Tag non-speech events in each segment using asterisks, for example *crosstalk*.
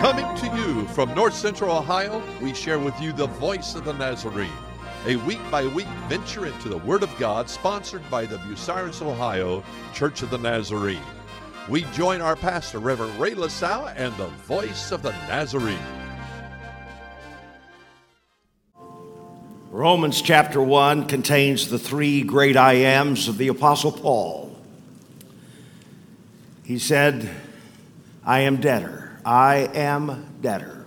Coming to you from North Central Ohio, we share with you the voice of the Nazarene, a week by week venture into the Word of God sponsored by the Bucyrus, Ohio Church of the Nazarene. We join our pastor, Reverend Ray LaSalle, and the voice of the Nazarene. Romans chapter 1 contains the three great I ams of the Apostle Paul. He said, I am debtor. I am debtor.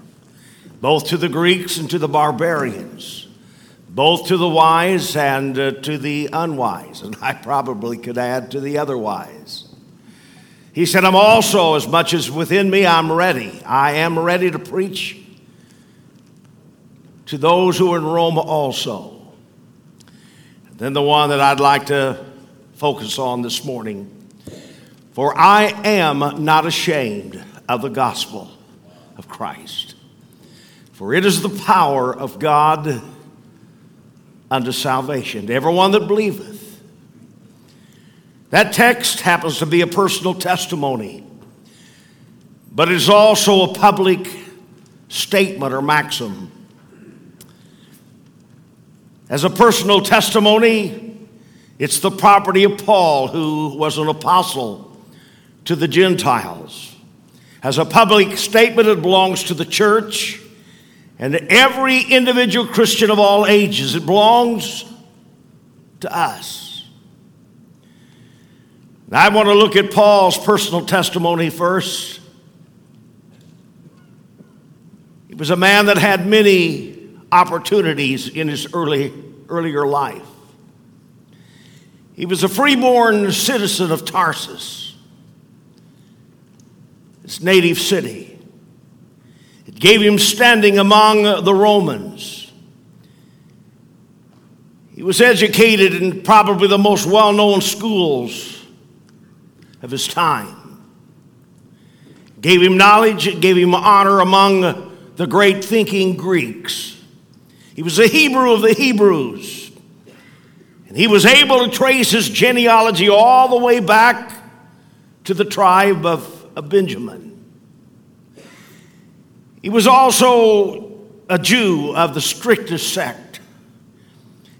Both to the Greeks and to the barbarians, both to the wise and uh, to the unwise. And I probably could add to the otherwise. He said, I'm also, as much as within me, I'm ready. I am ready to preach to those who are in Rome also. Then the one that I'd like to focus on this morning. For I am not ashamed of the gospel of Christ. For it is the power of God unto salvation to everyone that believeth. That text happens to be a personal testimony, but it is also a public statement or maxim as a personal testimony, it's the property of Paul, who was an apostle to the Gentiles. As a public statement, it belongs to the church and to every individual Christian of all ages. It belongs to us. I want to look at Paul's personal testimony first. He was a man that had many opportunities in his early, earlier life. He was a freeborn citizen of Tarsus, his native city. It gave him standing among the Romans. He was educated in probably the most well known schools of his time. It gave him knowledge, it gave him honor among the great thinking Greeks. He was a Hebrew of the Hebrews. And he was able to trace his genealogy all the way back to the tribe of, of Benjamin. He was also a Jew of the strictest sect.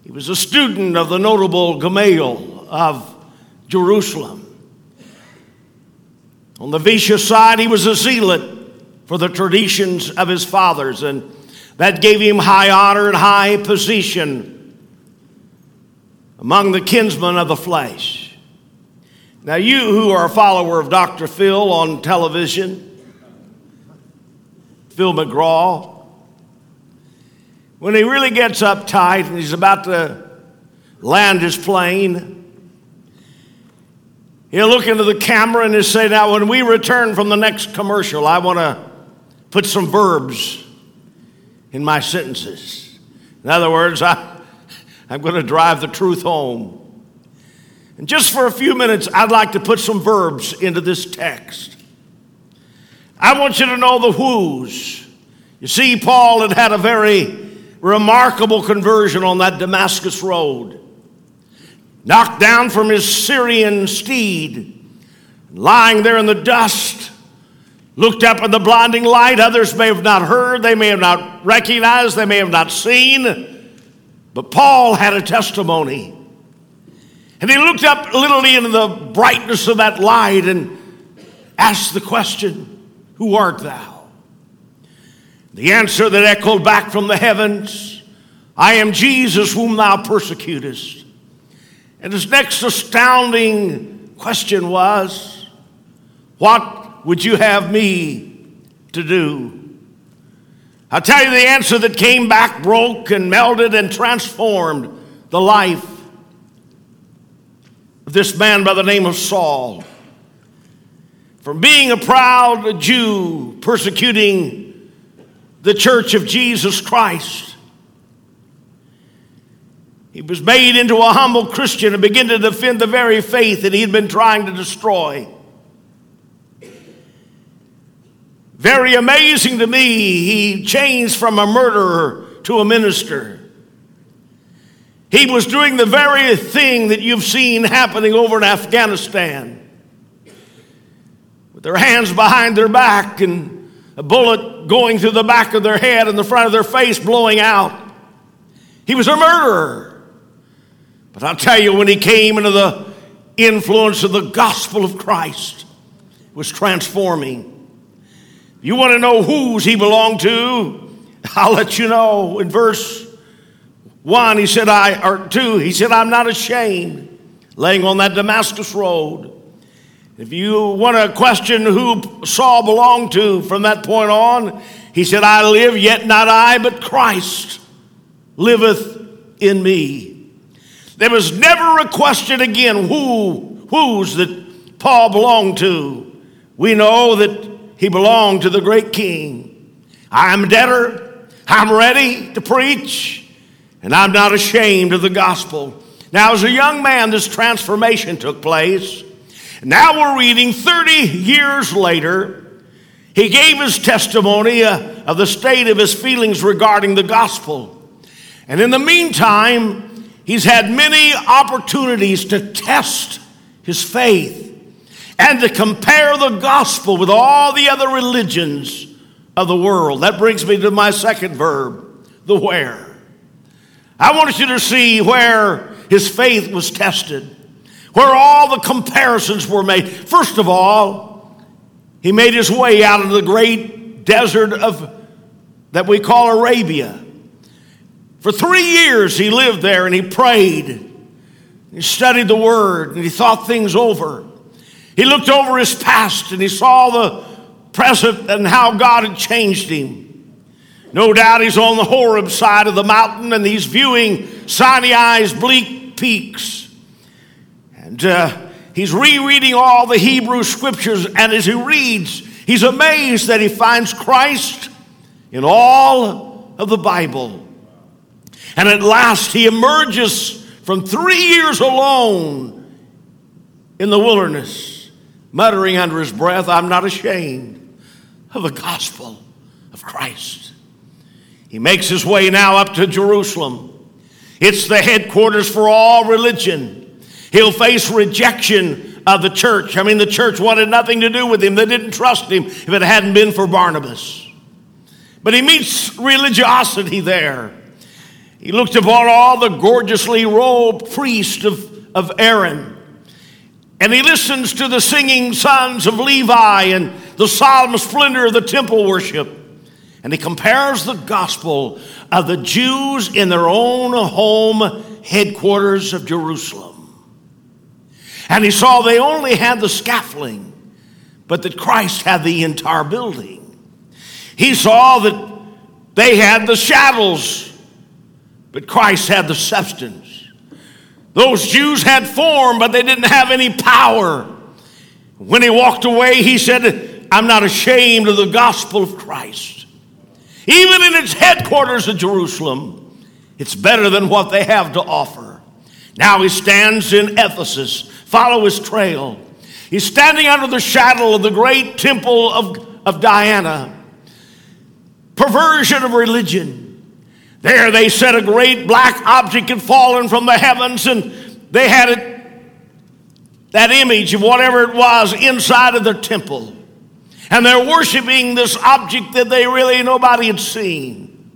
He was a student of the notable Gamaliel of Jerusalem. On the vicious side, he was a zealot for the traditions of his fathers and that gave him high honor and high position among the kinsmen of the flesh. Now, you who are a follower of Dr. Phil on television, Phil McGraw, when he really gets uptight and he's about to land his plane, he'll look into the camera and he'll say, Now, when we return from the next commercial, I want to put some verbs in my sentences. In other words, I, *laughs* I'm going to drive the truth home. And just for a few minutes, I'd like to put some verbs into this text. I want you to know the who's. You see, Paul had had a very remarkable conversion on that Damascus road. Knocked down from his Syrian steed, lying there in the dust, looked up at the blinding light. Others may have not heard, they may have not recognized, they may have not seen. But Paul had a testimony. And he looked up literally into the brightness of that light and asked the question, Who art thou? The answer that echoed back from the heavens, I am Jesus whom thou persecutest. And his next astounding question was, What would you have me to do? I'll tell you the answer that came back broke and melted and transformed the life this man by the name of Saul. From being a proud Jew persecuting the church of Jesus Christ, he was made into a humble Christian and began to defend the very faith that he had been trying to destroy. Very amazing to me, he changed from a murderer to a minister. He was doing the very thing that you've seen happening over in Afghanistan with their hands behind their back and a bullet going through the back of their head and the front of their face blowing out. He was a murderer. But I'll tell you, when he came into the influence of the gospel of Christ, it was transforming. You want to know whose he belonged to? I'll let you know. In verse 1, he said, I, or 2, he said, I'm not ashamed, laying on that Damascus road. If you want to question who Saul belonged to from that point on, he said, I live, yet not I, but Christ liveth in me. There was never a question again who, whose that Paul belonged to. We know that he belonged to the great king. I'm a debtor. I'm ready to preach, and I'm not ashamed of the gospel. Now, as a young man, this transformation took place. Now we're reading 30 years later. He gave his testimony uh, of the state of his feelings regarding the gospel. And in the meantime, he's had many opportunities to test his faith and to compare the gospel with all the other religions of the world. That brings me to my second verb, the where. I wanted you to see where his faith was tested where all the comparisons were made. First of all, he made his way out of the great desert of that we call Arabia. For three years he lived there and he prayed. He studied the word and he thought things over. He looked over his past and he saw the present and how God had changed him. No doubt he's on the Horeb side of the mountain and he's viewing Sinai's bleak peaks. And uh, he's rereading all the Hebrew scriptures, and as he reads, he's amazed that he finds Christ in all of the Bible. And at last, he emerges from three years alone in the wilderness, muttering under his breath, I'm not ashamed of the gospel of Christ. He makes his way now up to Jerusalem. It's the headquarters for all religion. He'll face rejection of the church. I mean, the church wanted nothing to do with him, they didn't trust him if it hadn't been for Barnabas. But he meets religiosity there. He looked upon all the gorgeously robed priests of, of Aaron. And he listens to the singing sons of Levi and the solemn splendor of the temple worship. And he compares the gospel of the Jews in their own home headquarters of Jerusalem. And he saw they only had the scaffolding, but that Christ had the entire building. He saw that they had the shadows, but Christ had the substance. Those Jews had form, but they didn't have any power. When he walked away, he said, I'm not ashamed of the gospel of Christ. Even in its headquarters of Jerusalem, it's better than what they have to offer. Now he stands in Ephesus follow his trail. He's standing under the shadow of the great temple of, of Diana. Perversion of religion. There they said a great black object had fallen from the heavens and they had it, that image of whatever it was inside of their temple. And they're worshiping this object that they really nobody had seen.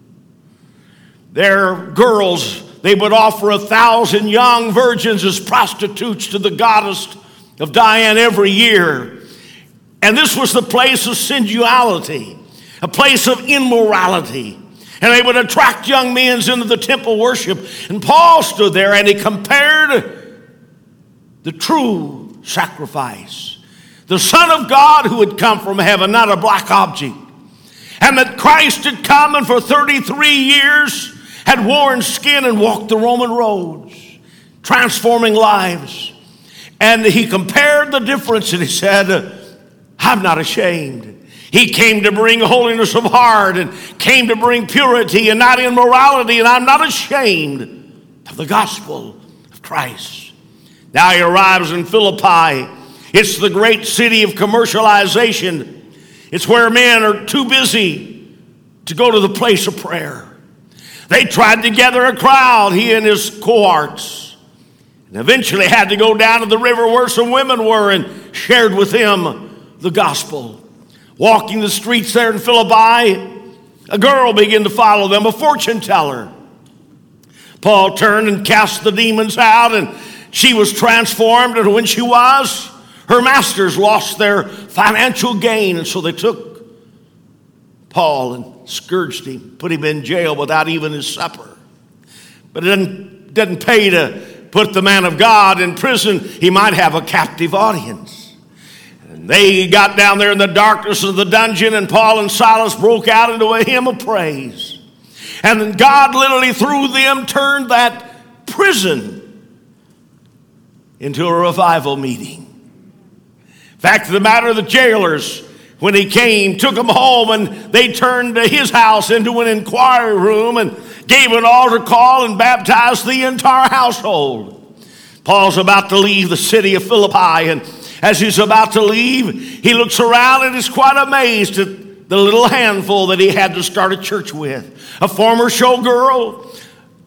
Their girls they would offer a thousand young virgins as prostitutes to the goddess of Diane every year. And this was the place of sensuality, a place of immorality. And they would attract young men into the temple worship. And Paul stood there and he compared the true sacrifice. The Son of God who had come from heaven, not a black object. And that Christ had come and for 33 years had worn skin and walked the Roman roads, transforming lives. And he compared the difference and he said, I'm not ashamed. He came to bring holiness of heart and came to bring purity and not immorality, and I'm not ashamed of the gospel of Christ. Now he arrives in Philippi. It's the great city of commercialization. It's where men are too busy to go to the place of prayer. They tried to gather a crowd, he and his cohorts, and eventually had to go down to the river where some women were and shared with them the gospel. Walking the streets there in Philippi, a girl began to follow them, a fortune teller. Paul turned and cast the demons out, and she was transformed. And when she was, her masters lost their financial gain, and so they took Paul and scourged him, put him in jail without even his supper. But it didn't, didn't pay to put the man of God in prison. He might have a captive audience. And they got down there in the darkness of the dungeon, and Paul and Silas broke out into a hymn of praise. And God literally, through them, turned that prison into a revival meeting. Fact of the matter, of the jailers, when he came, took them home and they turned his house into an inquiry room and gave an altar call and baptized the entire household. Paul's about to leave the city of Philippi, and as he's about to leave, he looks around and is quite amazed at the little handful that he had to start a church with a former showgirl,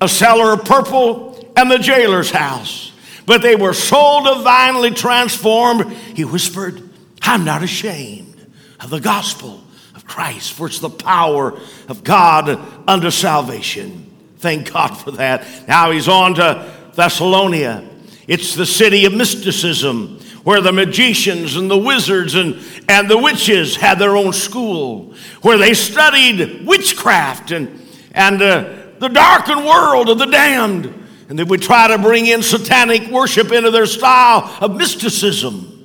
a seller of purple, and the jailer's house. But they were so divinely transformed, he whispered, I'm not ashamed of the gospel of Christ, for it's the power of God unto salvation. Thank God for that. Now he's on to Thessalonica. It's the city of mysticism where the magicians and the wizards and, and the witches had their own school, where they studied witchcraft and, and uh, the darkened world of the damned. And they would try to bring in satanic worship into their style of mysticism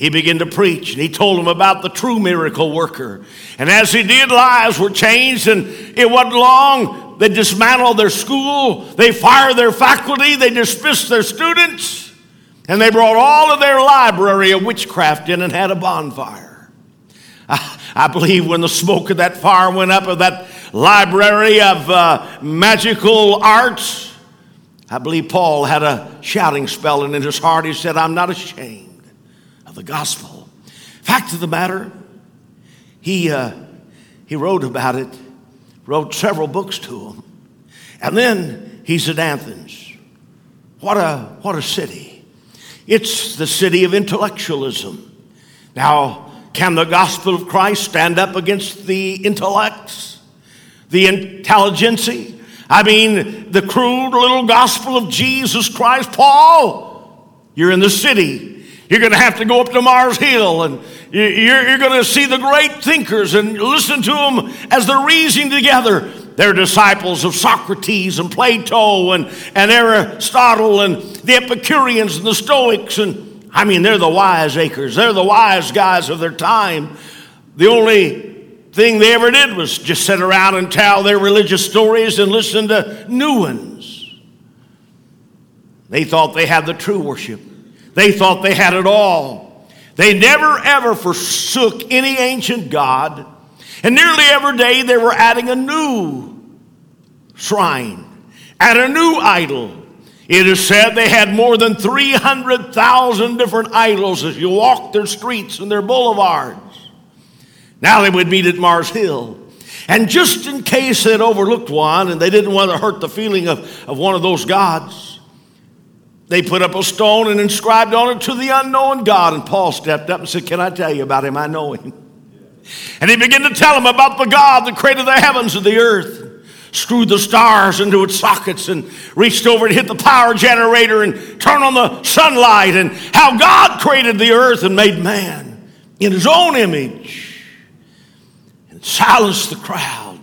he began to preach and he told them about the true miracle worker. And as he did, lives were changed, and it wasn't long. They dismantled their school, they fired their faculty, they dismissed their students, and they brought all of their library of witchcraft in and had a bonfire. I, I believe when the smoke of that fire went up of that library of uh, magical arts, I believe Paul had a shouting spell, and in his heart he said, I'm not ashamed of the gospel. Fact of the matter, he, uh, he wrote about it, wrote several books to him. And then he's at Athens. What a, what a city. It's the city of intellectualism. Now, can the gospel of Christ stand up against the intellects, the intelligentsia? I mean, the crude little gospel of Jesus Christ. Paul, you're in the city you're going to have to go up to Mars Hill and you're, you're going to see the great thinkers and listen to them as they're reasoning together. They're disciples of Socrates and Plato and, and Aristotle and the Epicureans and the Stoics. And I mean, they're the wiseacres, they're the wise guys of their time. The only thing they ever did was just sit around and tell their religious stories and listen to new ones. They thought they had the true worship. They thought they had it all. They never ever forsook any ancient God. And nearly every day they were adding a new shrine, and a new idol. It is said they had more than 300,000 different idols as you walked their streets and their boulevards. Now they would meet at Mars Hill. And just in case they'd overlooked one and they didn't want to hurt the feeling of, of one of those gods, they put up a stone and inscribed on it to the unknown God. And Paul stepped up and said, Can I tell you about him? I know him. And he began to tell him about the God that created the heavens and the earth, screwed the stars into its sockets, and reached over and hit the power generator and turned on the sunlight, and how God created the earth and made man in his own image silenced the crowd.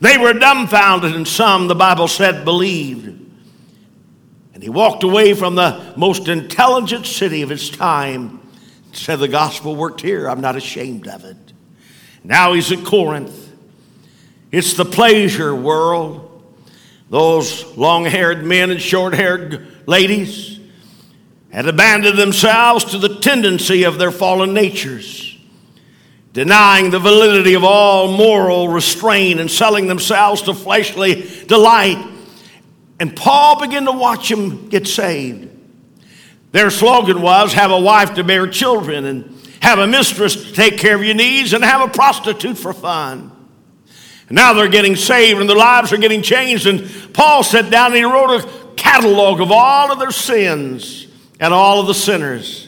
They were dumbfounded, and some, the Bible said, believed. And he walked away from the most intelligent city of his time. Said the gospel worked here. I'm not ashamed of it. Now he's at Corinth. It's the pleasure world. Those long haired men and short haired ladies had abandoned themselves to the tendency of their fallen natures, denying the validity of all moral restraint and selling themselves to fleshly delight and Paul began to watch them get saved. Their slogan was have a wife to bear children, and have a mistress to take care of your needs, and have a prostitute for fun. And now they're getting saved and their lives are getting changed. And Paul sat down and he wrote a catalog of all of their sins and all of the sinners.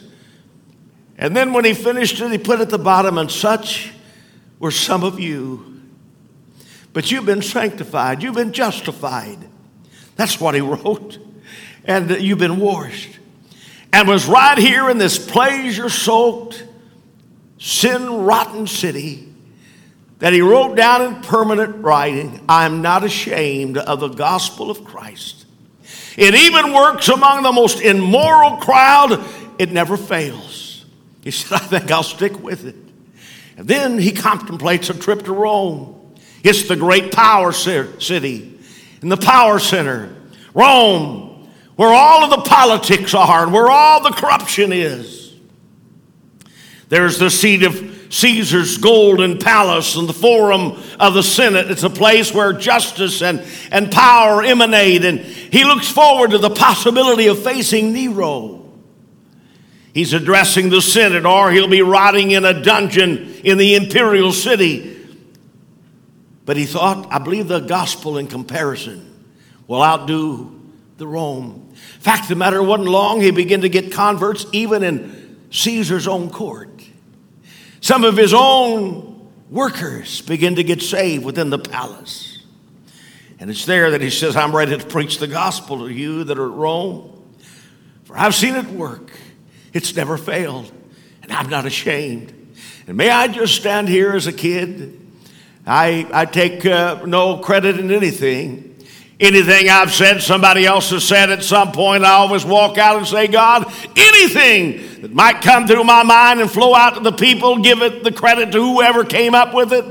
And then when he finished it, he put at the bottom, and such were some of you. But you've been sanctified, you've been justified. That's what he wrote. And you've been washed. And was right here in this pleasure soaked, sin rotten city that he wrote down in permanent writing I am not ashamed of the gospel of Christ. It even works among the most immoral crowd, it never fails. He said, I think I'll stick with it. And then he contemplates a trip to Rome. It's the great power city and the power center, Rome, where all of the politics are and where all the corruption is. There's the seat of Caesar's golden palace and the forum of the Senate. It's a place where justice and, and power emanate. And he looks forward to the possibility of facing Nero. He's addressing the Senate, or he'll be rotting in a dungeon in the imperial city. But he thought, I believe the gospel in comparison will outdo the Rome. Fact, the matter wasn't long, he began to get converts even in Caesar's own court. Some of his own workers begin to get saved within the palace. And it's there that he says, I'm ready to preach the gospel to you that are at Rome. For I've seen it work, it's never failed, and I'm not ashamed. And may I just stand here as a kid? I, I take uh, no credit in anything. Anything I've said, somebody else has said at some point, I always walk out and say, God, anything that might come through my mind and flow out to the people, give it the credit to whoever came up with it.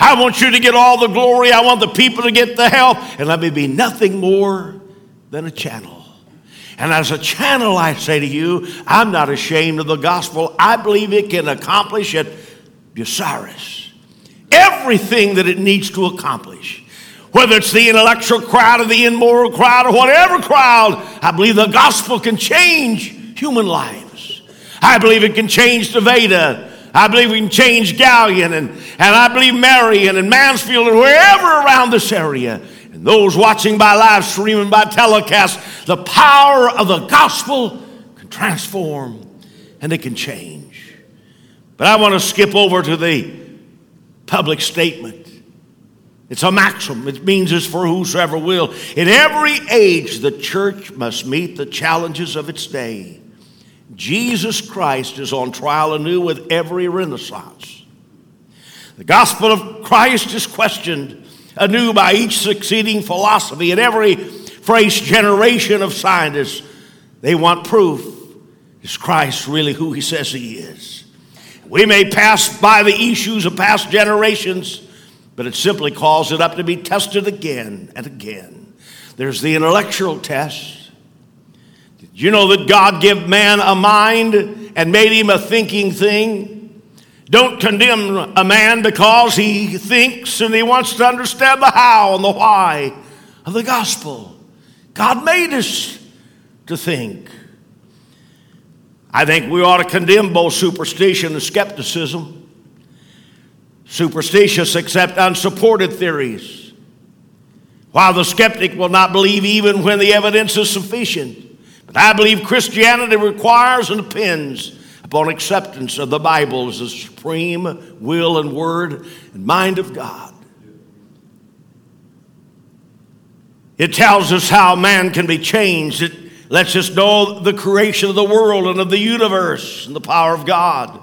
I want you to get all the glory. I want the people to get the help. And let me be nothing more than a channel. And as a channel, I say to you, I'm not ashamed of the gospel. I believe it can accomplish at Bucyrus everything that it needs to accomplish whether it's the intellectual crowd or the immoral crowd or whatever crowd, I believe the gospel can change human lives. I believe it can change Nevada. I believe we can change Galion and, and I believe Marion and Mansfield and wherever around this area. And those watching by live stream and by telecast, the power of the gospel can transform and it can change. But I want to skip over to the public statement. It's a maxim. It means it's for whosoever will. In every age, the church must meet the challenges of its day. Jesus Christ is on trial anew with every renaissance. The gospel of Christ is questioned anew by each succeeding philosophy and every fresh generation of scientists. They want proof. Is Christ really who he says he is? We may pass by the issues of past generations but it simply calls it up to be tested again and again. There's the intellectual test. Did you know that God gave man a mind and made him a thinking thing? Don't condemn a man because he thinks and he wants to understand the how and the why of the gospel. God made us to think. I think we ought to condemn both superstition and skepticism superstitious accept unsupported theories, while the skeptic will not believe even when the evidence is sufficient. But I believe Christianity requires and depends upon acceptance of the Bible as the supreme will and word and mind of God. It tells us how man can be changed. It lets us know the creation of the world and of the universe and the power of God.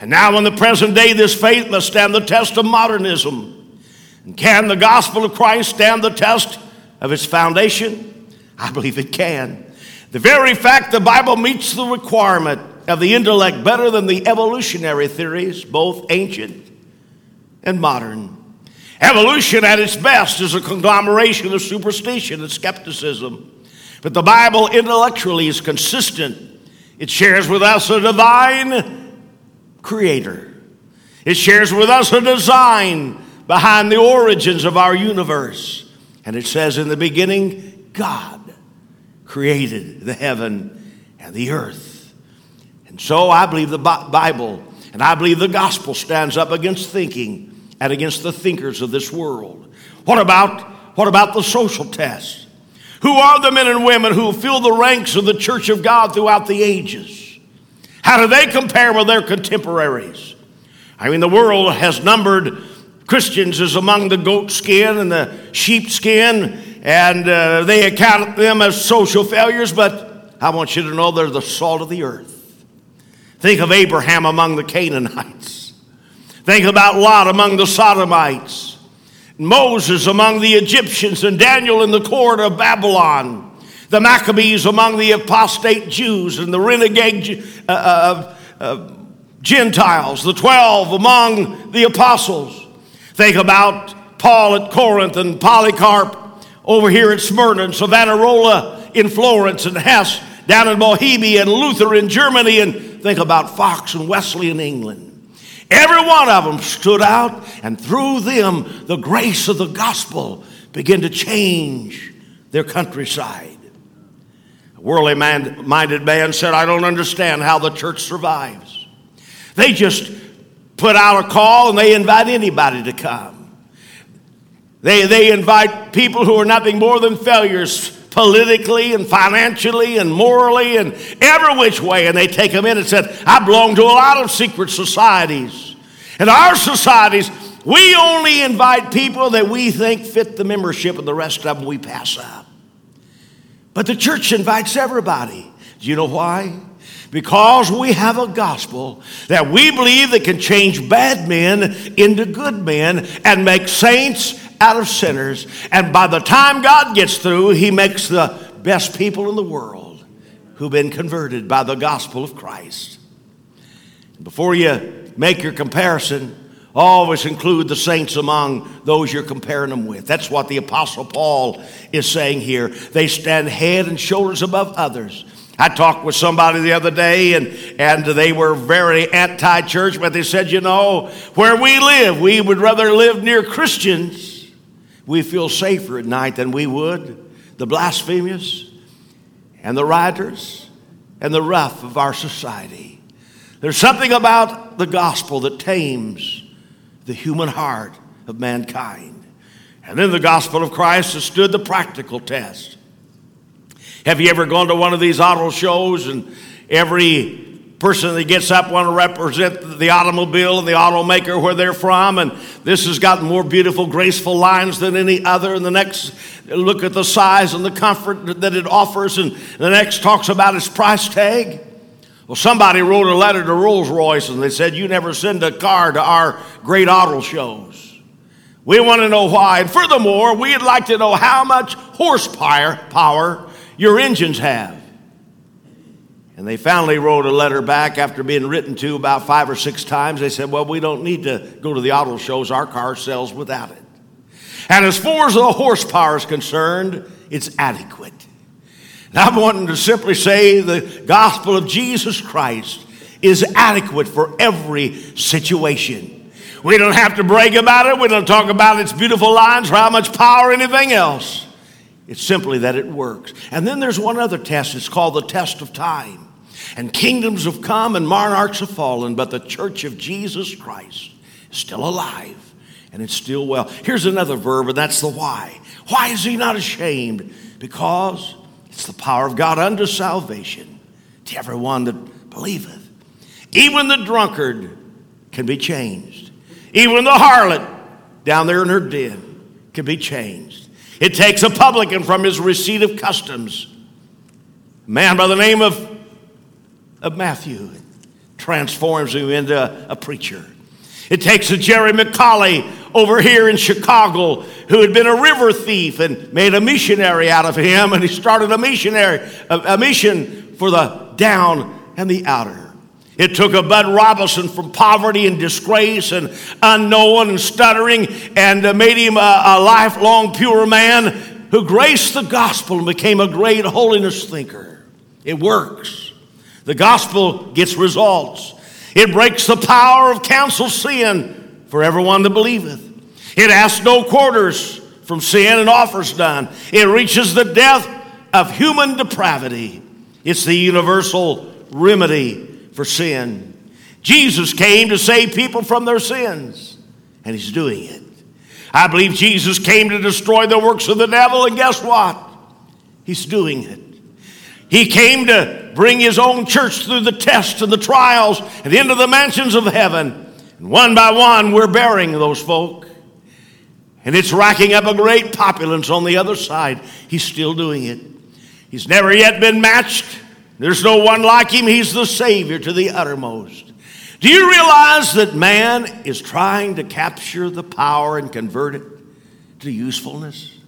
And now, in the present day, this faith must stand the test of modernism. And can the gospel of Christ stand the test of its foundation? I believe it can. The very fact the Bible meets the requirement of the intellect better than the evolutionary theories, both ancient and modern. Evolution at its best is a conglomeration of superstition and skepticism. But the Bible intellectually is consistent. It shares with us a divine creator. It shares with us a design behind the origins of our universe. And it says, In the beginning, God created the heaven and the earth. And so I believe the Bible and I believe the gospel stands up against thinking and against the thinkers of this world. What about, what about the social test? Who are the men and women who fill the ranks of the church of God throughout the ages? How do they compare with their contemporaries? I mean, the world has numbered Christians as among the goat skin and the sheep skin, and uh, they account them as social failures, but I want you to know they're the salt of the earth. Think of Abraham among the Canaanites. Think about Lot among the Sodomites. Moses among the Egyptians and Daniel in the court of Babylon. The Maccabees among the apostate Jews and the renegade uh, uh, uh, Gentiles. The 12 among the apostles. Think about Paul at Corinth and Polycarp over here at Smyrna and Savonarola in Florence and Huss down in Bohemia and Luther in Germany and think about Fox and Wesley in England. Every one of them stood out, and through them, the grace of the gospel began to change their countryside. A worldly minded man said, I don't understand how the church survives. They just put out a call and they invite anybody to come. They, they invite people who are nothing more than failures politically and financially and morally and every which way. And they take them in and said, I belong to a lot of secret societies. And our societies, we only invite people that we think fit the membership, and the rest of them we pass up. But the church invites everybody. Do you know why? Because we have a gospel that we believe that can change bad men into good men and make saints out of sinners. And by the time God gets through, He makes the best people in the world who've been converted by the gospel of Christ. Before you make your comparison, always include the saints among those you're comparing them with. That's what the Apostle Paul is saying here. They stand head and shoulders above others. I talked with somebody the other day and, and they were very anti church, but they said, you know, where we live, we would rather live near Christians we feel safer at night than we would the blasphemous and the rioters and the rough of our society. There's something about the gospel that tames the human heart of mankind. And then the gospel of Christ has stood the practical test. Have you ever gone to one of these auto shows and every person that gets up want to represent the automobile and the automaker where they're from and this has got more beautiful graceful lines than any other. And the next look at the size and the comfort that it offers and the next talks about its price tag. Well somebody wrote a letter to rolls royce and they said you never send a car to our great auto shows. We want to know why. And furthermore we'd like to know how much horsepower power your engines have and they finally wrote a letter back after being written to about five or six times. They said, Well, we don't need to go to the auto shows. Our car sells without it. And as far as the horsepower is concerned, it's adequate. And I'm wanting to simply say the gospel of Jesus Christ is adequate for every situation. We don't have to brag about it. We don't talk about its beautiful lines or how much power or anything else. It's simply that it works. And then there's one other test. It's called the test of time. And kingdoms have come and monarchs have fallen, but the church of Jesus Christ is still alive and it's still well. Here's another verb, and that's the why. Why is he not ashamed? Because it's the power of God unto salvation to everyone that believeth. Even the drunkard can be changed. Even the harlot down there in her den can be changed. It takes a publican from his receipt of customs, a man by the name of of Matthew transforms him into a, preacher. It takes a Jerry McAuley over here in Chicago who had been a river thief and made a missionary out of him, and he started a missionary, a, a mission for the down and the outer. It took a Bud Robinson from poverty and disgrace and unknown and stuttering and uh, made him a, a lifelong pure man who graced the gospel and became a great holiness thinker. It works. The gospel gets results. It breaks the power of counsel sin for everyone that believeth. It asks no quarters from sin and offers none. It reaches the depth of human depravity. It's the universal remedy for sin. Jesus came to save people from their sins, and he's doing it. I believe Jesus came to destroy the works of the devil, and guess what? He's doing it. He came to bring his own church through the tests and the trials and into the mansions of heaven. And one by one, we're burying those folk. And it's racking up a great populace on the other side. He's still doing it. He's never yet been matched. There's no one like him. He's the Savior to the uttermost. Do you realize that man is trying to capture the power and convert it to usefulness?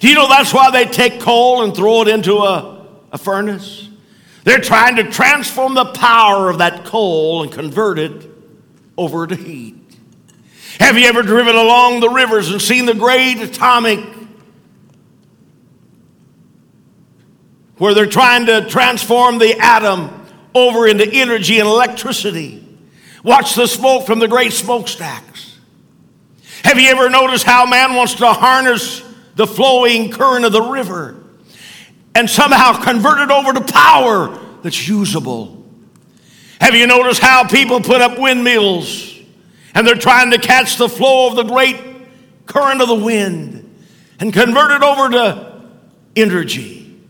Do you know that's why they take coal and throw it into a, a furnace? They're trying to transform the power of that coal and convert it over to heat. Have you ever driven along the rivers and seen the great atomic where they're trying to transform the atom over into energy and electricity? Watch the smoke from the great smokestacks. Have you ever noticed how man wants to harness the flowing current of the river and somehow convert it over to power that's usable. Have you noticed how people put up windmills and they're trying to catch the flow of the great current of the wind and convert it over to energy?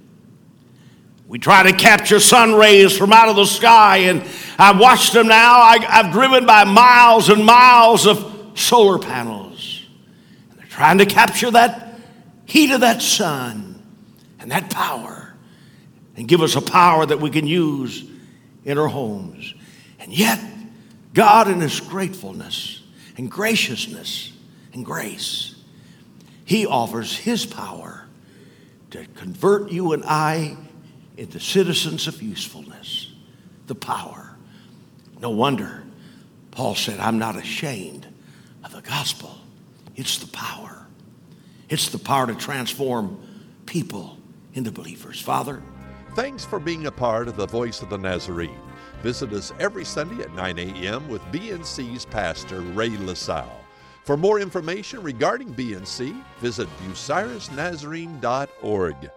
We try to capture sun rays from out of the sky, and I've watched them now. I, have driven by miles and miles of solar panels. And they're trying to capture that heat of that sun and that power and give us a power that we can use in our homes. And yet, God, in His gratefulness and graciousness and grace, He offers His power to convert you and I into citizens of usefulness. The power. No wonder Paul said, I'm not ashamed of the gospel, it's the power. It's the power to transform people into believers. Father, thanks for being a part of the Voice of the Nazarene. Visit us every Sunday at 9 a.m. with BNC's pastor, Ray LaSalle. For more information regarding BNC, visit bucyrusnazarene.org.